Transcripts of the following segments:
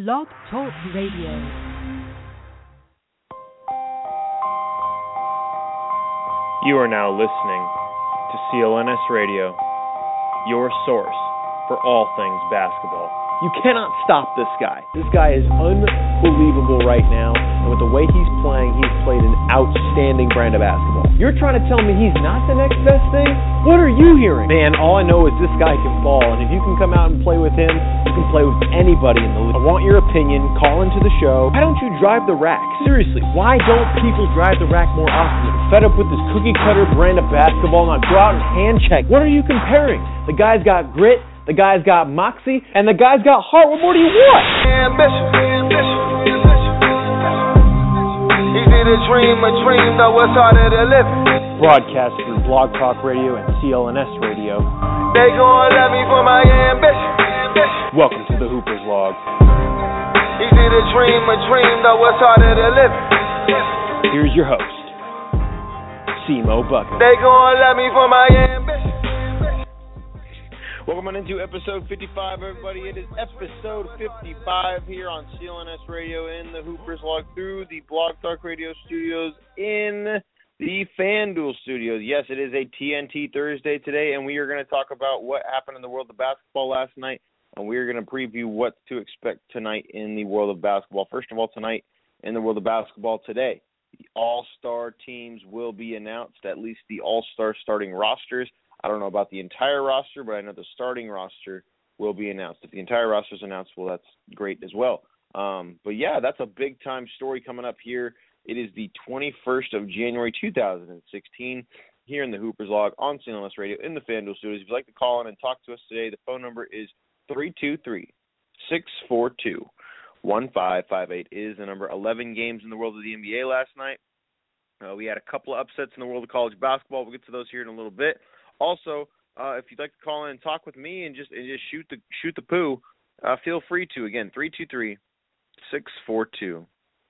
Blog Talk Radio. You are now listening to CLNS Radio, your source for all things basketball. You cannot stop this guy. This guy is unbelievable right now, and with the way he's playing, he's played an outstanding brand of basketball. You're trying to tell me he's not the next best thing? What are you hearing? Man, all I know is this guy can ball, and if you can come out and play with him, you can play with anybody in the league. I want your opinion. Call into the show. Why don't you drive the rack? Seriously, why don't people drive the rack more often? I'm fed up with this cookie cutter brand of basketball. Now go out and hand check. What are you comparing? The guy's got grit. The guy's got moxie, and the guy's got heart. What more do you want? Ambition, ambition, Easy to dream a dream, though it's harder to live. Broadcast through Blog Talk Radio and CLNS Radio. They gon' love me for my ambition. ambition. Welcome to the Hooper's Log. Easy to dream a dream, though it's harder to live. Here's your host, Cmo Bucket. They gon' love me for my ambition. Welcome on into episode 55, everybody. It is episode 55 here on CLNS Radio in the Hoopers Log through the Blog Talk Radio studios in the FanDuel studios. Yes, it is a TNT Thursday today, and we are going to talk about what happened in the world of basketball last night, and we are going to preview what to expect tonight in the world of basketball. First of all, tonight in the world of basketball today, the All Star teams will be announced, at least the All Star starting rosters. I don't know about the entire roster, but I know the starting roster will be announced. If the entire roster is announced, well, that's great as well. Um, but yeah, that's a big time story coming up here. It is the 21st of January 2016 here in the Hoopers Log on CLNS Radio in the FanDuel Studios. If you'd like to call in and talk to us today, the phone number is 323 642 1558 is the number. 11 games in the world of the NBA last night. Uh, we had a couple of upsets in the world of college basketball. We'll get to those here in a little bit. Also, uh, if you'd like to call in and talk with me and just and just shoot the shoot the poo, uh, feel free to. Again, three two three six four two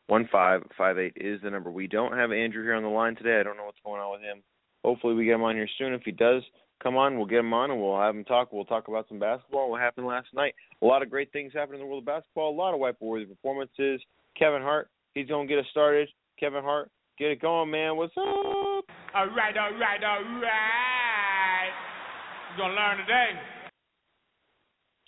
one five five eight is the number. We don't have Andrew here on the line today. I don't know what's going on with him. Hopefully, we get him on here soon. If he does come on, we'll get him on and we'll have him talk. We'll talk about some basketball. What happened last night? A lot of great things happened in the world of basketball. A lot of wipe-worthy performances. Kevin Hart, he's gonna get us started. Kevin Hart, get it going, man. What's up? All right, all right, all right. You're gonna learn today.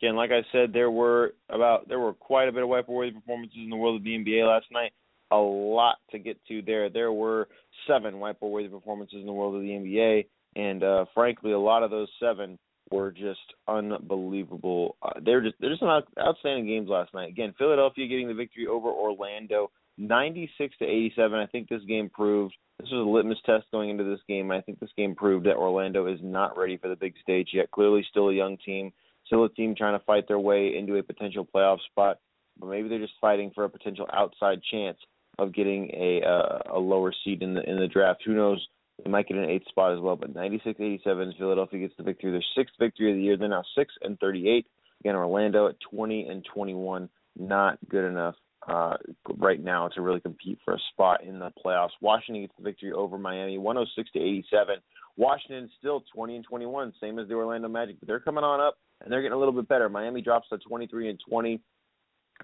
Again, like I said, there were about there were quite a bit of wipe-worthy performances in the world of the NBA last night. A lot to get to there. There were seven wipe-worthy performances in the world of the NBA, and uh, frankly, a lot of those seven were just unbelievable. Uh, they're just they're just out, outstanding games last night. Again, Philadelphia getting the victory over Orlando, 96 to 87. I think this game proved this was a litmus test going into this game. I think this game proved that Orlando is not ready for the big stage yet. Clearly, still a young team, still a team trying to fight their way into a potential playoff spot, but maybe they're just fighting for a potential outside chance of getting a uh, a lower seed in the in the draft. Who knows? They might get an eighth spot as well. But 96-87, Philadelphia gets the victory. Their sixth victory of the year. They're now six and 38. Again, Orlando at 20 and 21, not good enough uh, right now to really compete for a spot in the playoffs. Washington gets the victory over Miami, 106 to 87. Washington still 20 and 21, same as the Orlando Magic, but they're coming on up and they're getting a little bit better. Miami drops to 23 and 20.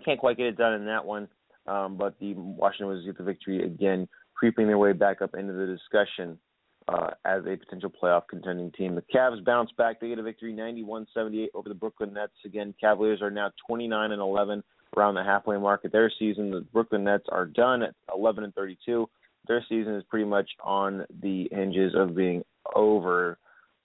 Can't quite get it done in that one, um, but the Washington Wizards get the victory again, creeping their way back up into the discussion uh, as a potential playoff contending team. The Cavs bounce back; they get a victory, 91-78 over the Brooklyn Nets. Again, Cavaliers are now 29 and 11 around the halfway mark of their season. The Brooklyn Nets are done at 11 and 32. Their season is pretty much on the hinges of being over.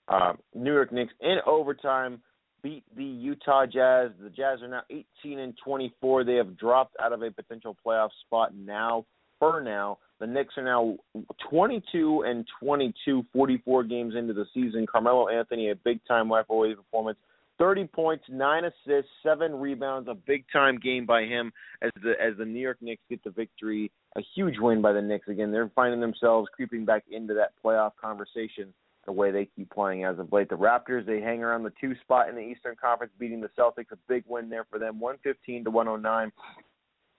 Uh, New York Knicks in overtime beat the Utah Jazz. The Jazz are now 18 and 24. They have dropped out of a potential playoff spot now. For now, the Knicks are now 22 and 22, 44 games into the season. Carmelo Anthony, a big time away performance, 30 points, nine assists, seven rebounds, a big time game by him as the as the New York Knicks get the victory. A huge win by the Knicks again. They're finding themselves creeping back into that playoff conversation the way they keep playing as of late. The Raptors they hang around the two spot in the Eastern Conference, beating the Celtics. A big win there for them, 115 to 109.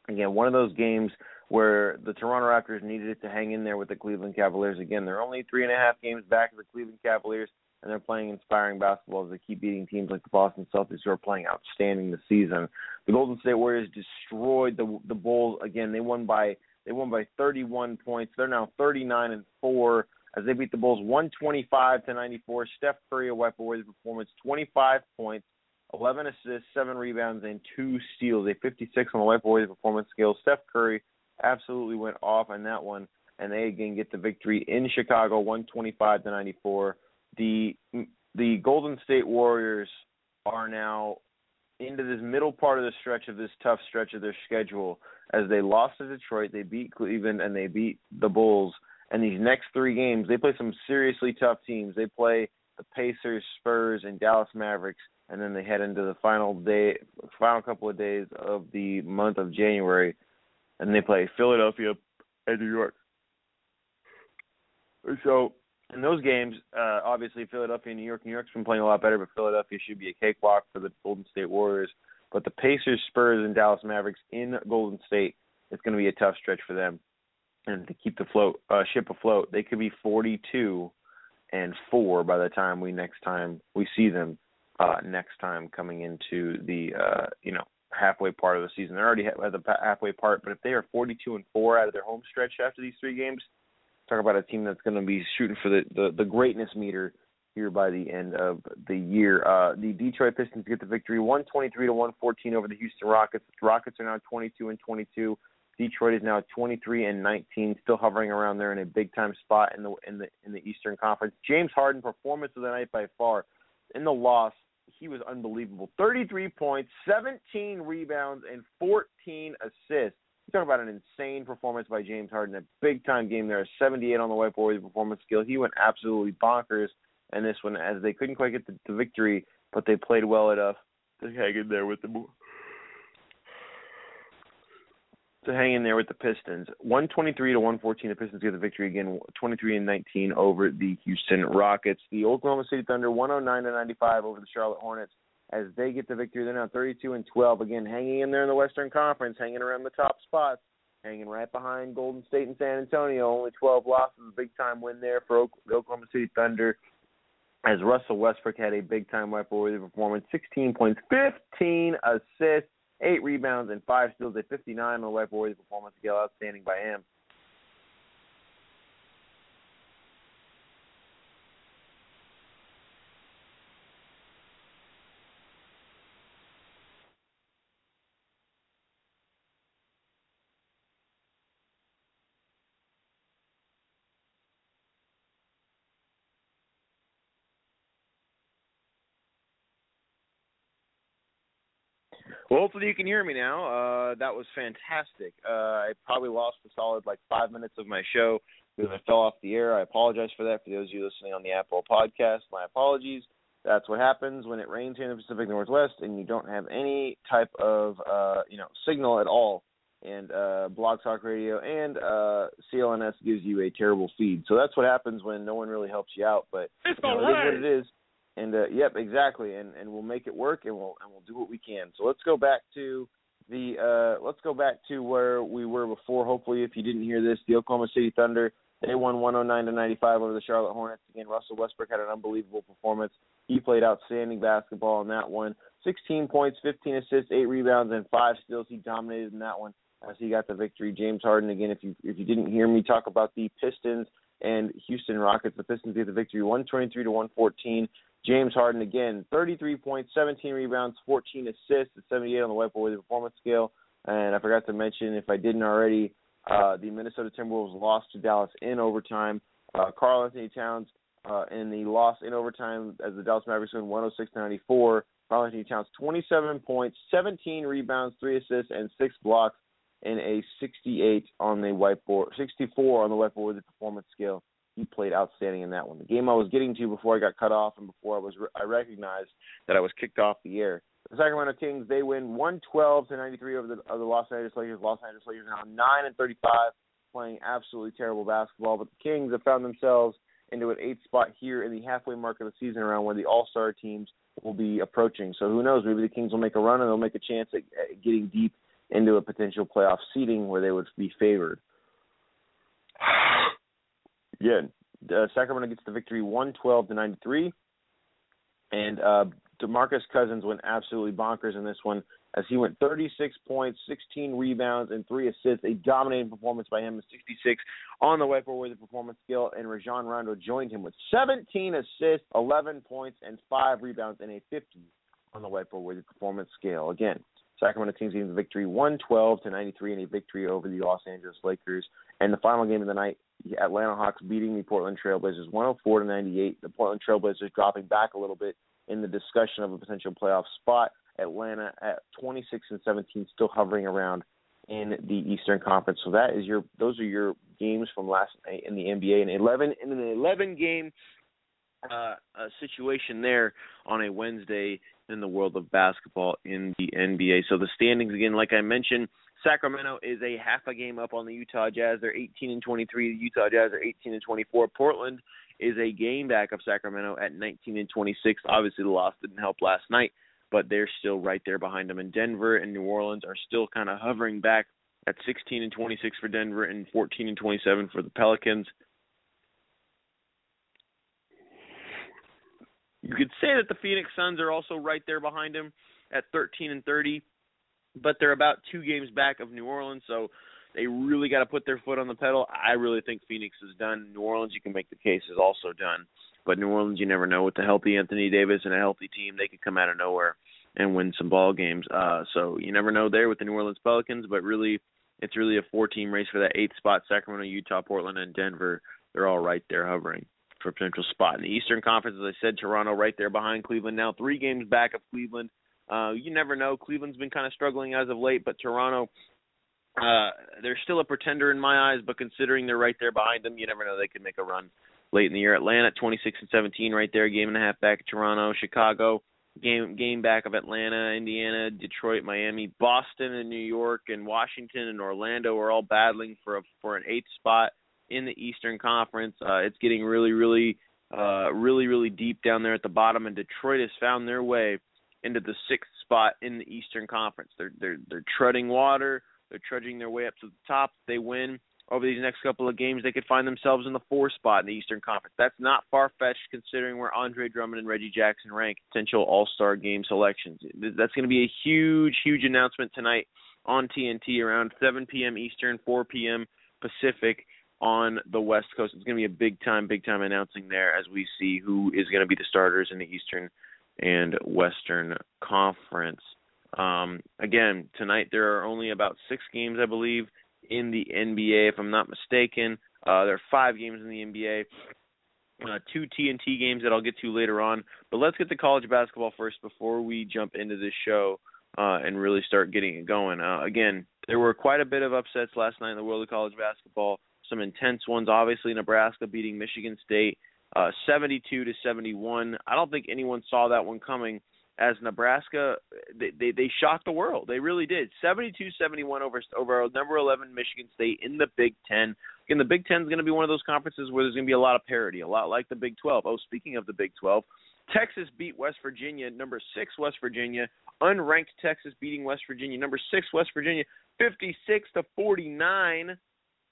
Again, one of those games where the Toronto Raptors needed it to hang in there with the Cleveland Cavaliers. Again, they're only three and a half games back of the Cleveland Cavaliers and they're playing inspiring basketball as they keep beating teams like the Boston Celtics who are playing outstanding this season. The Golden State Warriors destroyed the the Bulls again. They won by they won by 31 points. They're now 39 and 4 as they beat the Bulls 125 to 94. Steph Curry a wipe away the performance, 25 points, 11 assists, 7 rebounds, and 2 steals. A 56 on the wipe away performance scale. Steph Curry absolutely went off on that one, and they again get the victory in Chicago, 125 to 94 the the Golden State Warriors are now into this middle part of the stretch of this tough stretch of their schedule as they lost to Detroit, they beat Cleveland, and they beat the Bulls. And these next three games, they play some seriously tough teams. They play the Pacers, Spurs, and Dallas Mavericks, and then they head into the final day, final couple of days of the month of January, and they play Philadelphia and New York. So in those games, uh, obviously Philadelphia and New York. New York's been playing a lot better, but Philadelphia should be a cakewalk for the Golden State Warriors. But the Pacers, Spurs, and Dallas Mavericks in Golden State, it's going to be a tough stretch for them. And to keep the float uh, ship afloat, they could be 42 and four by the time we next time we see them uh, next time coming into the uh, you know halfway part of the season. They're already at the halfway part, but if they are 42 and four out of their home stretch after these three games, talk about a team that's going to be shooting for the, the the greatness meter here by the end of the year. Uh, the Detroit Pistons get the victory, 123 to 114 over the Houston Rockets. The Rockets are now 22 and 22. Detroit is now 23 and 19, still hovering around there in a big time spot in the in the in the Eastern Conference. James Harden performance of the night by far. In the loss, he was unbelievable. 33 points, 17 rebounds, and 14 assists. You talk about an insane performance by James Harden, a big time game there, 78 on the whiteboard performance skill. He went absolutely bonkers in this one as they couldn't quite get the, the victory, but they played well enough to hang in there with the to hang in there with the Pistons. 123 to 114, the Pistons get the victory again, 23 and 19 over the Houston Rockets. The Oklahoma City Thunder 109 to 95 over the Charlotte Hornets as they get the victory. They're now 32 and 12. Again, hanging in there in the Western Conference, hanging around the top spots, hanging right behind Golden State and San Antonio. Only 12 losses, a big time win there for Oklahoma City Thunder. As Russell Westbrook had a big time wipe-worthy performance, 16 points, 15 assists, eight rebounds, and five steals. A 59 on the wipe-worthy performance scale, outstanding by him. Well, hopefully you can hear me now. Uh, that was fantastic. Uh, I probably lost a solid like five minutes of my show because I fell off the air. I apologize for that. For those of you listening on the Apple podcast, my apologies. That's what happens when it rains here in the Pacific Northwest and you don't have any type of uh, you know signal at all. And uh, Blog Talk Radio and uh, CLNS gives you a terrible feed. So that's what happens when no one really helps you out. But it's you know, right. it is what it is and uh, yep, exactly, and and we'll make it work, and we'll and we'll do what we can. So let's go back to the uh, let's go back to where we were before. Hopefully, if you didn't hear this, the Oklahoma City Thunder they won 109 to 95 over the Charlotte Hornets. Again, Russell Westbrook had an unbelievable performance. He played outstanding basketball in that one. 16 points, 15 assists, eight rebounds, and five steals. He dominated in that one as he got the victory. James Harden again. If you if you didn't hear me talk about the Pistons and Houston Rockets, the Pistons get the victory, 123 to 114. James Harden again, 33 points, 17 rebounds, 14 assists, 78 on the White Boy performance scale. And I forgot to mention, if I didn't already, uh, the Minnesota Timberwolves lost to Dallas in overtime. Uh, Karl-Anthony Towns uh, in the loss in overtime as the Dallas Mavericks win 106 94. Karl-Anthony Towns 27 points, 17 rebounds, three assists, and six blocks in a 68 on the whiteboard, 64 on the whiteboard the performance scale. he played outstanding in that one. The game I was getting to before I got cut off and before I was I recognized that I was kicked off the air. The Sacramento Kings they win 112 to 93 over the, over the Los Angeles Lakers. Los Angeles Lakers now 9 and 35, playing absolutely terrible basketball. But the Kings have found themselves into an eighth spot here in the halfway mark of the season, around where the All Star teams will be approaching. So who knows? Maybe the Kings will make a run and they'll make a chance at, at getting deep into a potential playoff seeding where they would be favored. yeah, uh, Sacramento gets the victory 112 to 93, and uh, DeMarcus Cousins went absolutely bonkers in this one as he went 36 points, 16 rebounds, and three assists. A dominating performance by him, a 66 on the Whiteboard Worthy performance scale. And Rajon Rondo joined him with 17 assists, 11 points, and five rebounds, and a 50 on the Whiteboard Worthy performance scale. Again, Sacramento Kings getting the victory 112 to 93 in a victory over the Los Angeles Lakers. And the final game of the night, Atlanta Hawks beating the Portland Trailblazers 104 to 98. The Portland Trailblazers dropping back a little bit in the discussion of a potential playoff spot. Atlanta at 26 and 17, still hovering around in the Eastern Conference. So that is your those are your games from last night in the NBA. An 11 in an 11 game uh, uh, situation there on a Wednesday in the world of basketball in the NBA. So the standings again, like I mentioned, Sacramento is a half a game up on the Utah Jazz. They're 18 and 23. The Utah Jazz are 18 and 24. Portland is a game back of Sacramento at 19 and 26. Obviously, the loss didn't help last night, but they're still right there behind them. And Denver and New Orleans are still kind of hovering back at 16 and 26 for Denver and 14 and 27 for the Pelicans. You could say that the Phoenix Suns are also right there behind him at 13 and 30, but they're about two games back of New Orleans, so they really got to put their foot on the pedal. I really think Phoenix is done. New Orleans, you can make the case, is also done. But New Orleans, you never know. With a healthy Anthony Davis and a healthy team, they could come out of nowhere and win some ball games. Uh, so you never know there with the New Orleans Pelicans, but really, it's really a four-team race for that eighth spot. Sacramento, Utah, Portland, and Denver. They're all right there hovering for a potential spot in the Eastern Conference. As I said, Toronto right there behind Cleveland now, three games back of Cleveland. Uh, you never know. Cleveland's been kind of struggling as of late, but Toronto, uh, they're still a pretender in my eyes. But considering they're right there behind them, you never know they could make a run late in the year. Atlanta 26 and 17 right there, game and a half back Toronto. Chicago game game back of Atlanta, Indiana, Detroit, Miami, Boston, and New York, and Washington and Orlando are all battling for a for an eighth spot in the Eastern Conference. Uh, it's getting really, really, uh, really, really deep down there at the bottom, and Detroit has found their way into the sixth spot in the Eastern Conference. They're they're they're treading water. They're trudging their way up to the top. they win over these next couple of games, they could find themselves in the fourth spot in the Eastern Conference. That's not far fetched considering where Andre Drummond and Reggie Jackson rank potential All Star game selections. That's going to be a huge, huge announcement tonight on TNT around 7 p.m. Eastern, 4 p.m. Pacific on the West Coast. It's going to be a big time, big time announcing there as we see who is going to be the starters in the Eastern and Western Conference. Um, again, tonight there are only about six games, I believe, in the NBA, if I'm not mistaken. Uh, there are five games in the NBA, uh, two TNT games that I'll get to later on. But let's get to college basketball first before we jump into this show uh, and really start getting it going. Uh, again, there were quite a bit of upsets last night in the world of college basketball some intense ones. Obviously, Nebraska beating Michigan State uh, 72 to 71. I don't think anyone saw that one coming. As Nebraska, they they, they shocked the world. They really did. 72-71 over over number 11 Michigan State in the Big Ten. Again, the Big Ten is going to be one of those conferences where there's going to be a lot of parity, a lot like the Big 12. Oh, speaking of the Big 12, Texas beat West Virginia, number six West Virginia. Unranked Texas beating West Virginia, number six West Virginia, 56 to 49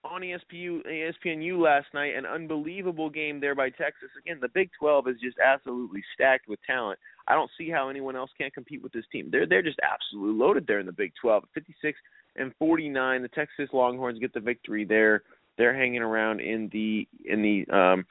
on ESPU, ESPNU last night, an unbelievable game there by Texas. Again, the Big 12 is just absolutely stacked with talent. I don't see how anyone else can't compete with this team. They're they're just absolutely loaded there in the Big 12. 56 and 49, the Texas Longhorns get the victory there. They're hanging around in the in the um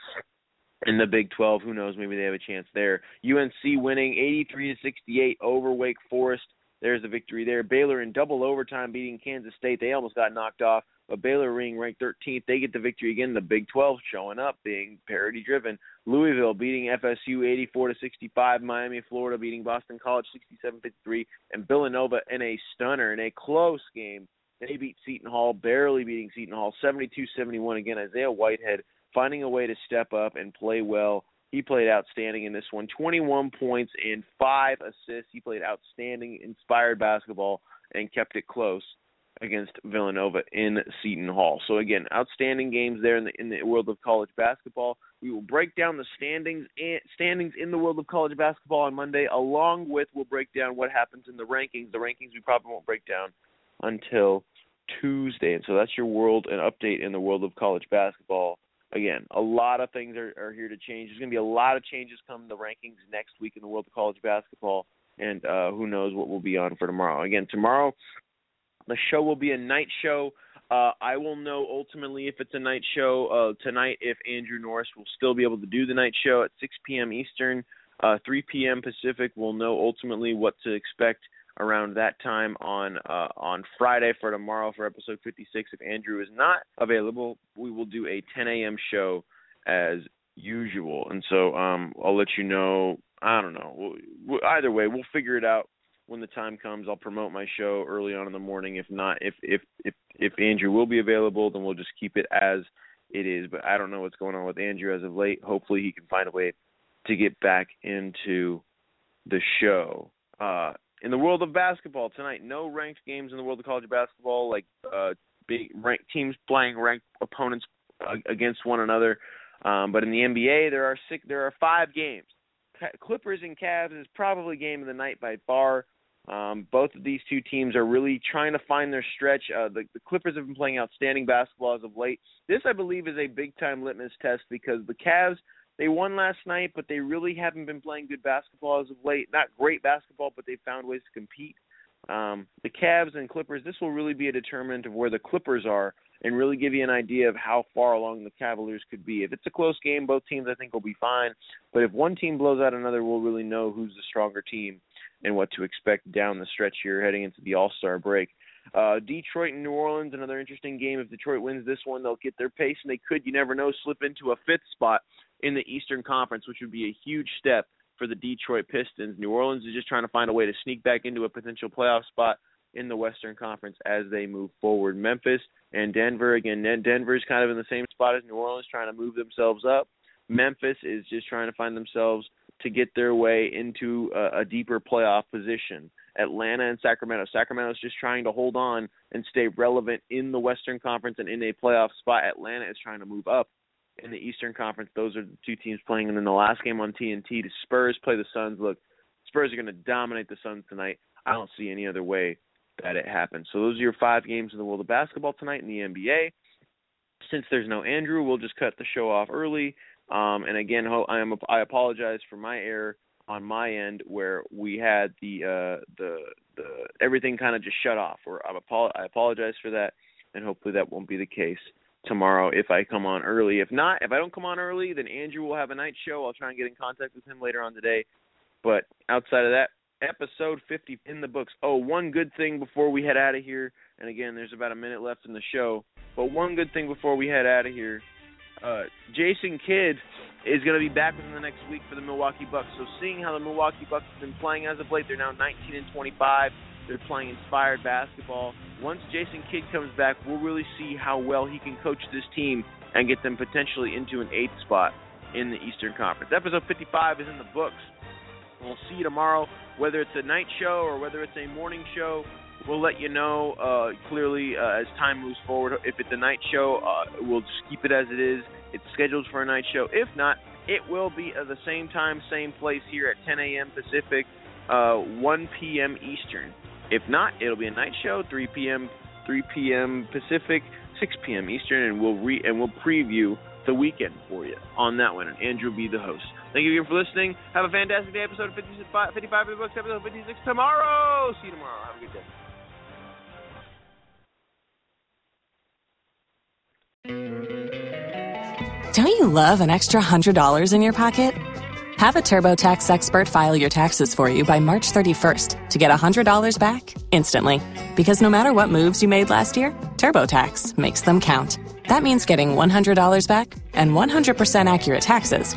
in the Big 12. Who knows? Maybe they have a chance there. UNC winning 83 to 68 over Wake Forest. There's the victory there. Baylor in double overtime beating Kansas State. They almost got knocked off but Baylor being ranked 13th, they get the victory again. The Big 12 showing up, being parity driven. Louisville beating FSU 84 to 65. Miami, Florida beating Boston College 67-53, and Villanova in a stunner in a close game. They beat Seton Hall, barely beating Seton Hall 72-71 again. Isaiah Whitehead finding a way to step up and play well. He played outstanding in this one 21 points and five assists. He played outstanding, inspired basketball, and kept it close against Villanova in Seton Hall. So again, outstanding games there in the in the world of college basketball. We will break down the standings and standings in the world of college basketball on Monday, along with we'll break down what happens in the rankings. The rankings we probably won't break down until Tuesday, and so that's your world and update in the world of college basketball. Again, a lot of things are, are here to change. There's going to be a lot of changes come the rankings next week in the world of college basketball, and uh, who knows what will be on for tomorrow. Again, tomorrow the show will be a night show. Uh, I will know ultimately if it's a night show uh, tonight if Andrew Norris will still be able to do the night show at 6 p.m. Eastern, uh, 3 p.m. Pacific. We'll know ultimately what to expect around that time on uh, on Friday for tomorrow for episode 56. If Andrew is not available, we will do a 10 a.m. show as usual. And so um, I'll let you know. I don't know. Either way, we'll figure it out when the time comes, I'll promote my show early on in the morning. If not, if if if if Andrew will be available, then we'll just keep it as it is. But I don't know what's going on with Andrew as of late. Hopefully, he can find a way to get back into the show. Uh, in the world of basketball tonight, no ranked games in the world of college basketball, like uh, big ranked teams playing ranked opponents uh, against one another. Um, but in the NBA, there are six, there are five games. Clippers and Cavs is probably game of the night by far. Um, both of these two teams are really trying to find their stretch. Uh, the, the Clippers have been playing outstanding basketball as of late. This, I believe, is a big time litmus test because the Cavs they won last night, but they really haven't been playing good basketball as of late. Not great basketball, but they found ways to compete. Um, the Cavs and Clippers. This will really be a determinant of where the Clippers are and really give you an idea of how far along the Cavaliers could be. If it's a close game, both teams I think will be fine. But if one team blows out another, we'll really know who's the stronger team and what to expect down the stretch here heading into the All Star break. Uh, Detroit and New Orleans, another interesting game. If Detroit wins this one, they'll get their pace, and they could, you never know, slip into a fifth spot in the Eastern Conference, which would be a huge step for the Detroit Pistons. New Orleans is just trying to find a way to sneak back into a potential playoff spot in the Western Conference as they move forward. Memphis and Denver, again, Denver is kind of in the same spot as New Orleans, trying to move themselves up. Memphis is just trying to find themselves to get their way into a, a deeper playoff position. Atlanta and Sacramento. Sacramento's just trying to hold on and stay relevant in the Western Conference and in a playoff spot. Atlanta is trying to move up in the Eastern Conference. Those are the two teams playing. And then the last game on TNT, the Spurs play the Suns. Look, Spurs are going to dominate the Suns tonight. I don't see any other way that it happens. So those are your five games in the world of basketball tonight in the NBA. Since there's no Andrew, we'll just cut the show off early. Um, and again, I am I apologize for my error on my end where we had the uh, the the everything kind of just shut off. Or I apologize for that, and hopefully that won't be the case tomorrow if I come on early. If not, if I don't come on early, then Andrew will have a night show. I'll try and get in contact with him later on today. But outside of that, episode 50 in the books. Oh, one good thing before we head out of here, and again, there's about a minute left in the show. But one good thing before we head out of here uh, Jason Kidd is going to be back within the next week for the Milwaukee Bucks. So seeing how the Milwaukee Bucks have been playing as of late, they're now 19 and 25. They're playing inspired basketball. Once Jason Kidd comes back, we'll really see how well he can coach this team and get them potentially into an eighth spot in the Eastern Conference. Episode 55 is in the books. We'll see you tomorrow, whether it's a night show or whether it's a morning show. We'll let you know uh, clearly uh, as time moves forward. If it's a night show, uh, we'll just keep it as it is. It's scheduled for a night show. If not, it will be at the same time, same place here at 10 a.m. Pacific, uh, 1 p.m. Eastern. If not, it'll be a night show, 3 p.m. 3 p.m. Pacific, 6 p.m. Eastern, and we'll re and we'll preview the weekend for you on that one. And Andrew will be the host. Thank you again for listening. Have a fantastic day. Episode 55, 55 of the books. Episode 56 tomorrow. See you tomorrow. Have a good day. Don't you love an extra $100 in your pocket? Have a TurboTax expert file your taxes for you by March 31st to get $100 back instantly. Because no matter what moves you made last year, TurboTax makes them count. That means getting $100 back and 100% accurate taxes